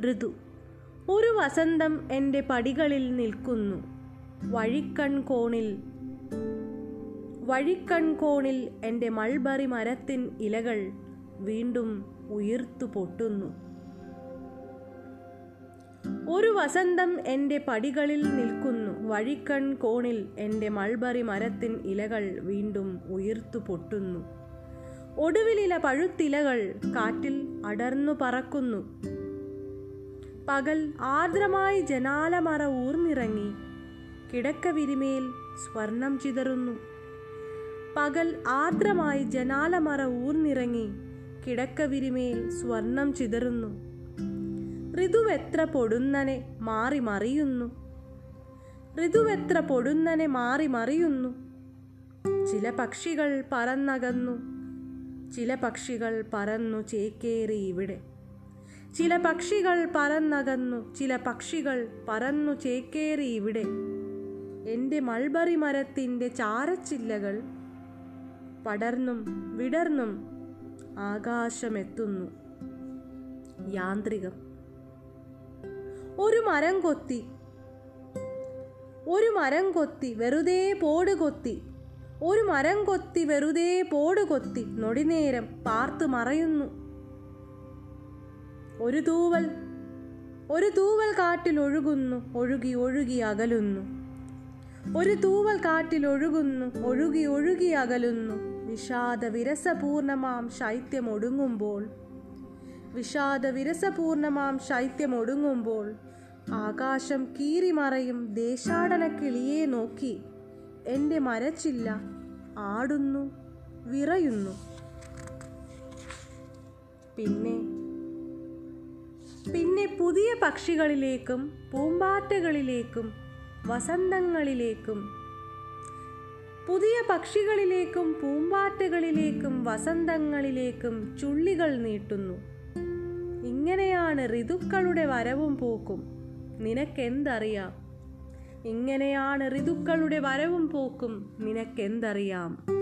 ഋതു. ഒരു വസന്തം എന്റെ പടികളിൽ നിൽക്കുന്നു. വഴിക്കൺ കോണിൽ വഴിക്കൺ കോണിൽ എന്റെ മൾബറി മരത്തിൻ ഇലകൾ വീണ്ടും ഉയർത്തു പൊട്ടുന്നു. ഒരു വസന്തം എന്റെ പടികളിൽ നിൽക്കുന്നു. വഴിക്കൺ കോണിൽ എന്റെ മൾബറി മരത്തിൻ ഇലകൾ വീണ്ടും ഉയർത്തു പൊട്ടുന്നു. ഒടുവിലില പഴുത്തിലകൾ കാറ്റിൽ അടർന്നു പറക്കുന്നു. പകൽ ആർദ്രമായി ജനാലമറ ഊർന്നിറങ്ങി. കിടക്കവിരിമേൽ സ്വർണം ചിതറുന്നു. പകൽ ആർദ്രമായി ജനാലമറ ഊർന്നിറങ്ങി. കിടക്കവിരിമേൽ സ്വർണം ചിതറുന്നു. ഋതുവെത്ര പൊടുന്നനെ മാറി മറിയുന്നു ഋതുവെത്ര പൊടുന്നനെ മാറി മറിയുന്നു ചില പക്ഷികൾ പറന്നകന്നു. ചില പക്ഷികൾ പറന്നു ചേക്കേറി ഇവിടെ. ചില പക്ഷികൾ പറന്നകന്നു ചില പക്ഷികൾ പറന്നു ചേക്കേറി ഇവിടെ. എന്റെ മൾബറി മരത്തിന്റെ ചാരച്ചില്ലകൾ പടർന്നും വിടർന്നും ആകാശമെത്തുന്നു. യാന്ത്രികം. ഒരു മരം കൊത്തി ഒരു മരം കൊത്തി വെറുതെ പോട് കൊത്തി ഒരു മരം കൊത്തി വെറുതെ പോട് കൊത്തി നൊടിനേരം പാർത്തു മറയുന്നു. ഒരു തൂവൽ ഒരു തൂവൽ കാട്ടിൽ ഒഴുകുന്നു ഒഴുകി ഒഴുകി അകലുന്നു. ഒരു തൂവൽ കാട്ടിൽ ഒഴുകുന്നു ഒഴുകി ഒഴുകി അകലുന്നു. വിഷാദ വിരസപൂർണമാം ശൈത്യം ഒടുങ്ങുമ്പോൾ വിഷാദ വിരസപൂർണമാം ശൈത്യം ഒടുങ്ങുമ്പോൾ ആകാശം കീറിമറയും ദേശാടന കിളിയെ നോക്കി എന്റെ മരച്ചില്ല ആടുന്നു വിറയുന്നു. പിന്നെ പിന്നെ പുതിയ പക്ഷികളിലേക്കും പൂമ്പാറ്റകളിലേക്കും വസന്തങ്ങളിലേക്കും പുതിയ പക്ഷികളിലേക്കും പൂമ്പാറ്റകളിലേക്കും വസന്തങ്ങളിലേക്കും ചുള്ളികൾ നീട്ടുന്നു. ഇങ്ങനെയാണ് ഋതുക്കളുടെ വരവും പോക്കും. നിനക്കെന്തറിയാം? ഇങ്ങനെയാണ് ഋതുക്കളുടെ വരവും പോക്കും. നിനക്കെന്തറിയാം?